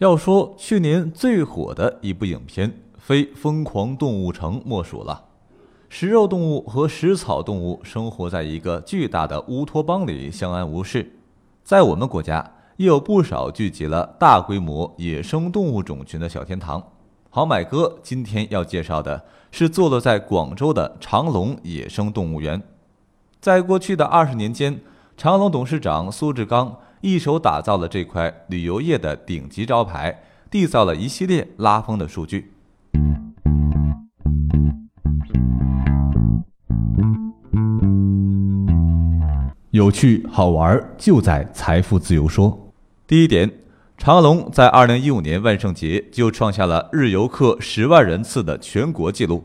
要说去年最火的一部影片，非《疯狂动物城》莫属了。食肉动物和食草动物生活在一个巨大的乌托邦里，相安无事。在我们国家，也有不少聚集了大规模野生动物种群的小天堂。好，买哥今天要介绍的是坐落在广州的长隆野生动物园。在过去的二十年间，长隆董事长苏志刚。一手打造了这块旅游业的顶级招牌，缔造了一系列拉风的数据。有趣好玩就在财富自由说。第一点，长隆在二零一五年万圣节就创下了日游客十万人次的全国纪录。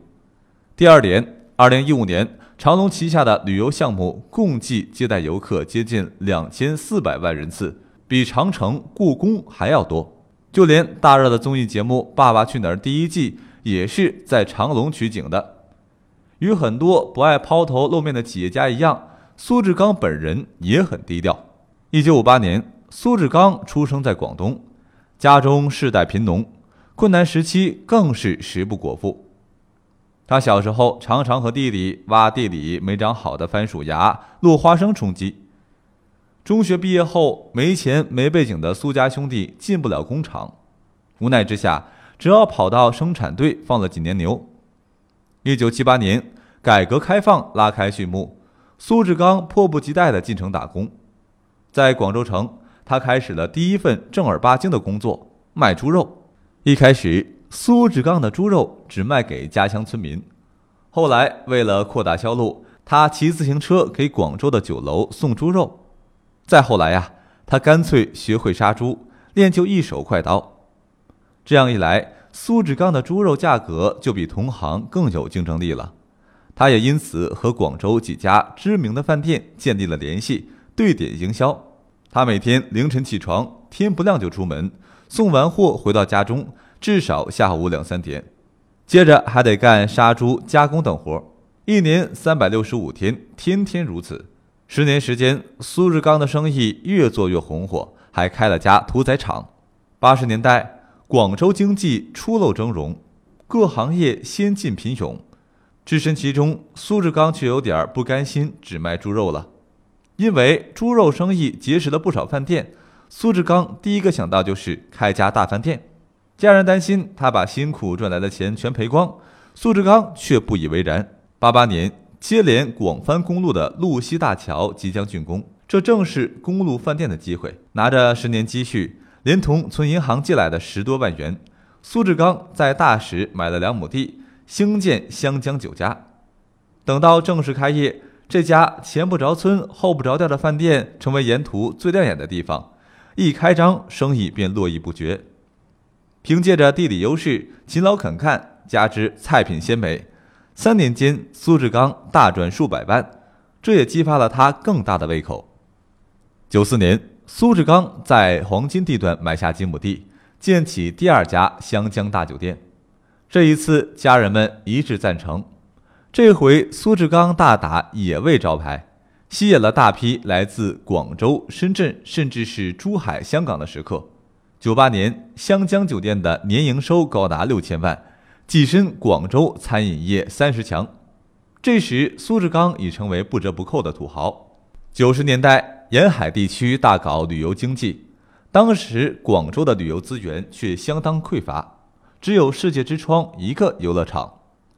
第二点，二零一五年。长隆旗下的旅游项目共计接待游客接近两千四百万人次，比长城、故宫还要多。就连大热的综艺节目《爸爸去哪儿》第一季也是在长隆取景的。与很多不爱抛头露面的企业家一样，苏志刚本人也很低调。一九五八年，苏志刚出生在广东，家中世代贫农，困难时期更是食不果腹。他小时候常常和弟弟挖地里没长好的番薯芽、落花生充饥。中学毕业后，没钱没背景的苏家兄弟进不了工厂，无奈之下，只好跑到生产队放了几年牛。一九七八年，改革开放拉开序幕，苏志刚迫不及待地进城打工。在广州城，他开始了第一份正儿八经的工作——卖猪肉。一开始。苏志刚的猪肉只卖给家乡村民，后来为了扩大销路，他骑自行车给广州的酒楼送猪肉。再后来呀，他干脆学会杀猪，练就一手快刀。这样一来，苏志刚的猪肉价格就比同行更有竞争力了。他也因此和广州几家知名的饭店建立了联系，对点营销。他每天凌晨起床，天不亮就出门，送完货回到家中。至少下午两三点，接着还得干杀猪、加工等活一年三百六十五天，天天如此。十年时间，苏志刚的生意越做越红火，还开了家屠宰场。八十年代，广州经济初露峥嵘，各行业先进贫穷，置身其中，苏志刚却有点不甘心只卖猪肉了。因为猪肉生意结识了不少饭店，苏志刚第一个想到就是开家大饭店。家人担心他把辛苦赚来的钱全赔光，苏志刚却不以为然。八八年，接连广番公路的路西大桥即将竣工，这正是公路饭店的机会。拿着十年积蓄，连同从银行借来的十多万元，苏志刚在大石买了两亩地，兴建湘江酒家。等到正式开业，这家前不着村后不着店的饭店成为沿途最亮眼的地方，一开张生意便络绎不绝。凭借着地理优势、勤劳肯干，加之菜品鲜美，三年间苏志刚大赚数百万，这也激发了他更大的胃口。九四年，苏志刚在黄金地段买下几亩地，建起第二家湘江大酒店。这一次，家人们一致赞成。这回苏志刚大打野味招牌，吸引了大批来自广州、深圳，甚至是珠海、香港的食客。九八年，湘江酒店的年营收高达六千万，跻身广州餐饮业三十强。这时，苏志刚已成为不折不扣的土豪。九十年代，沿海地区大搞旅游经济，当时广州的旅游资源却相当匮乏，只有世界之窗一个游乐场。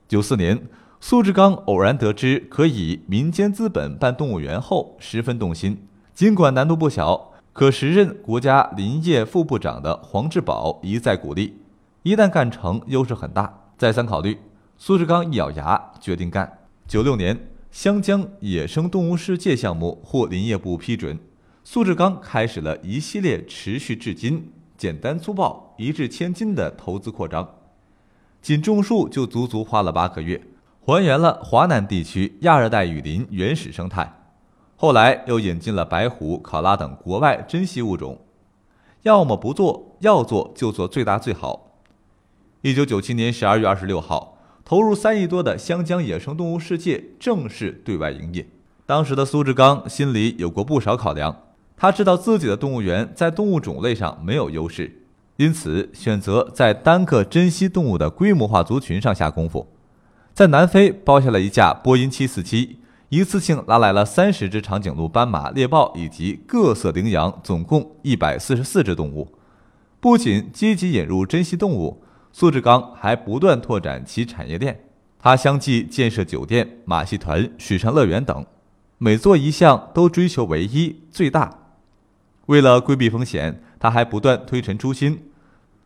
九四年，苏志刚偶然得知可以民间资本办动物园后，十分动心。尽管难度不小。可时任国家林业副部长的黄志宝一再鼓励，一旦干成，优势很大。再三考虑，苏志刚一咬牙，决定干。九六年，湘江野生动物世界项目获林业部批准，苏志刚开始了一系列持续至今、简单粗暴、一掷千金的投资扩张。仅种树就足足花了八个月，还原了华南地区亚热带雨林原始生态。后来又引进了白虎、考拉等国外珍稀物种，要么不做，要做就做最大最好。一九九七年十二月二十六号，投入三亿多的湘江野生动物世界正式对外营业。当时的苏志刚心里有过不少考量，他知道自己的动物园在动物种类上没有优势，因此选择在单个珍稀动物的规模化族群上下功夫。在南非包下了一架波音747，一次性拉来了三十只长颈鹿、斑马、猎豹以及各色羚羊，总共一百四十四只动物。不仅积极引入珍稀动物，苏志刚还不断拓展其产业链。他相继建设酒店、马戏团、水上乐园等，每做一项都追求唯一最大。为了规避风险，他还不断推陈出新，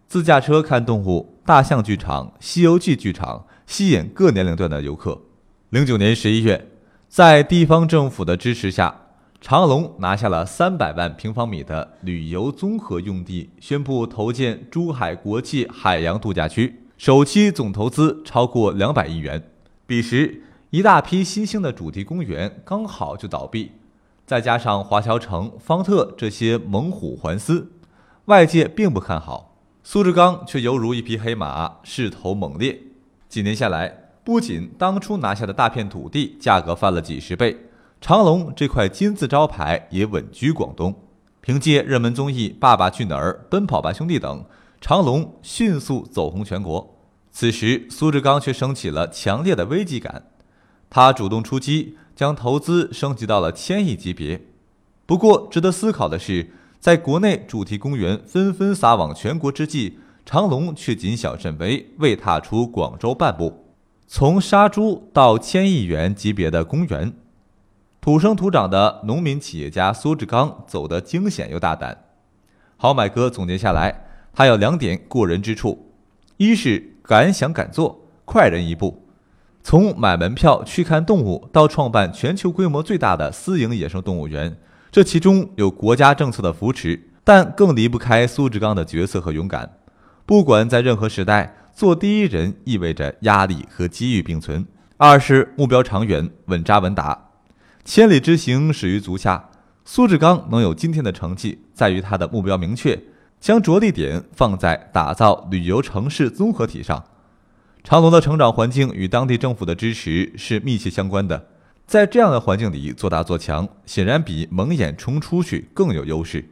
自驾车看动物、大象剧场、西游记剧场，吸引各年龄段的游客。零九年十一月，在地方政府的支持下，长隆拿下了三百万平方米的旅游综合用地，宣布投建珠海国际海洋度假区。首期总投资超过两百亿元，彼时一大批新兴的主题公园刚好就倒闭，再加上华侨城、方特这些猛虎环伺，外界并不看好。苏志刚却犹如一匹黑马，势头猛烈。几年下来，不仅当初拿下的大片土地价格翻了几十倍，长隆这块金字招牌也稳居广东。凭借热门综艺《爸爸去哪儿》《奔跑吧兄弟》等。长隆迅速走红全国，此时苏志刚却升起了强烈的危机感，他主动出击，将投资升级到了千亿级别。不过，值得思考的是，在国内主题公园纷纷撒网全国之际，长隆却谨小慎微，未踏出广州半步。从杀猪到千亿元级别的公园，土生土长的农民企业家苏志刚走得惊险又大胆。好买哥总结下来。他有两点过人之处，一是敢想敢做，快人一步。从买门票去看动物，到创办全球规模最大的私营野生动物园，这其中有国家政策的扶持，但更离不开苏志刚的角色和勇敢。不管在任何时代，做第一人意味着压力和机遇并存。二是目标长远，稳扎稳打。千里之行，始于足下。苏志刚能有今天的成绩，在于他的目标明确。将着力点放在打造旅游城市综合体上，长隆的成长环境与当地政府的支持是密切相关的。在这样的环境里做大做强，显然比蒙眼冲出去更有优势。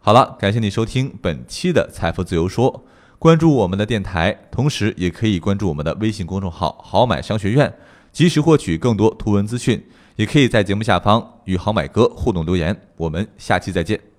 好了，感谢你收听本期的财富自由说，关注我们的电台，同时也可以关注我们的微信公众号“好买商学院”，及时获取更多图文资讯。也可以在节目下方与好买哥互动留言。我们下期再见。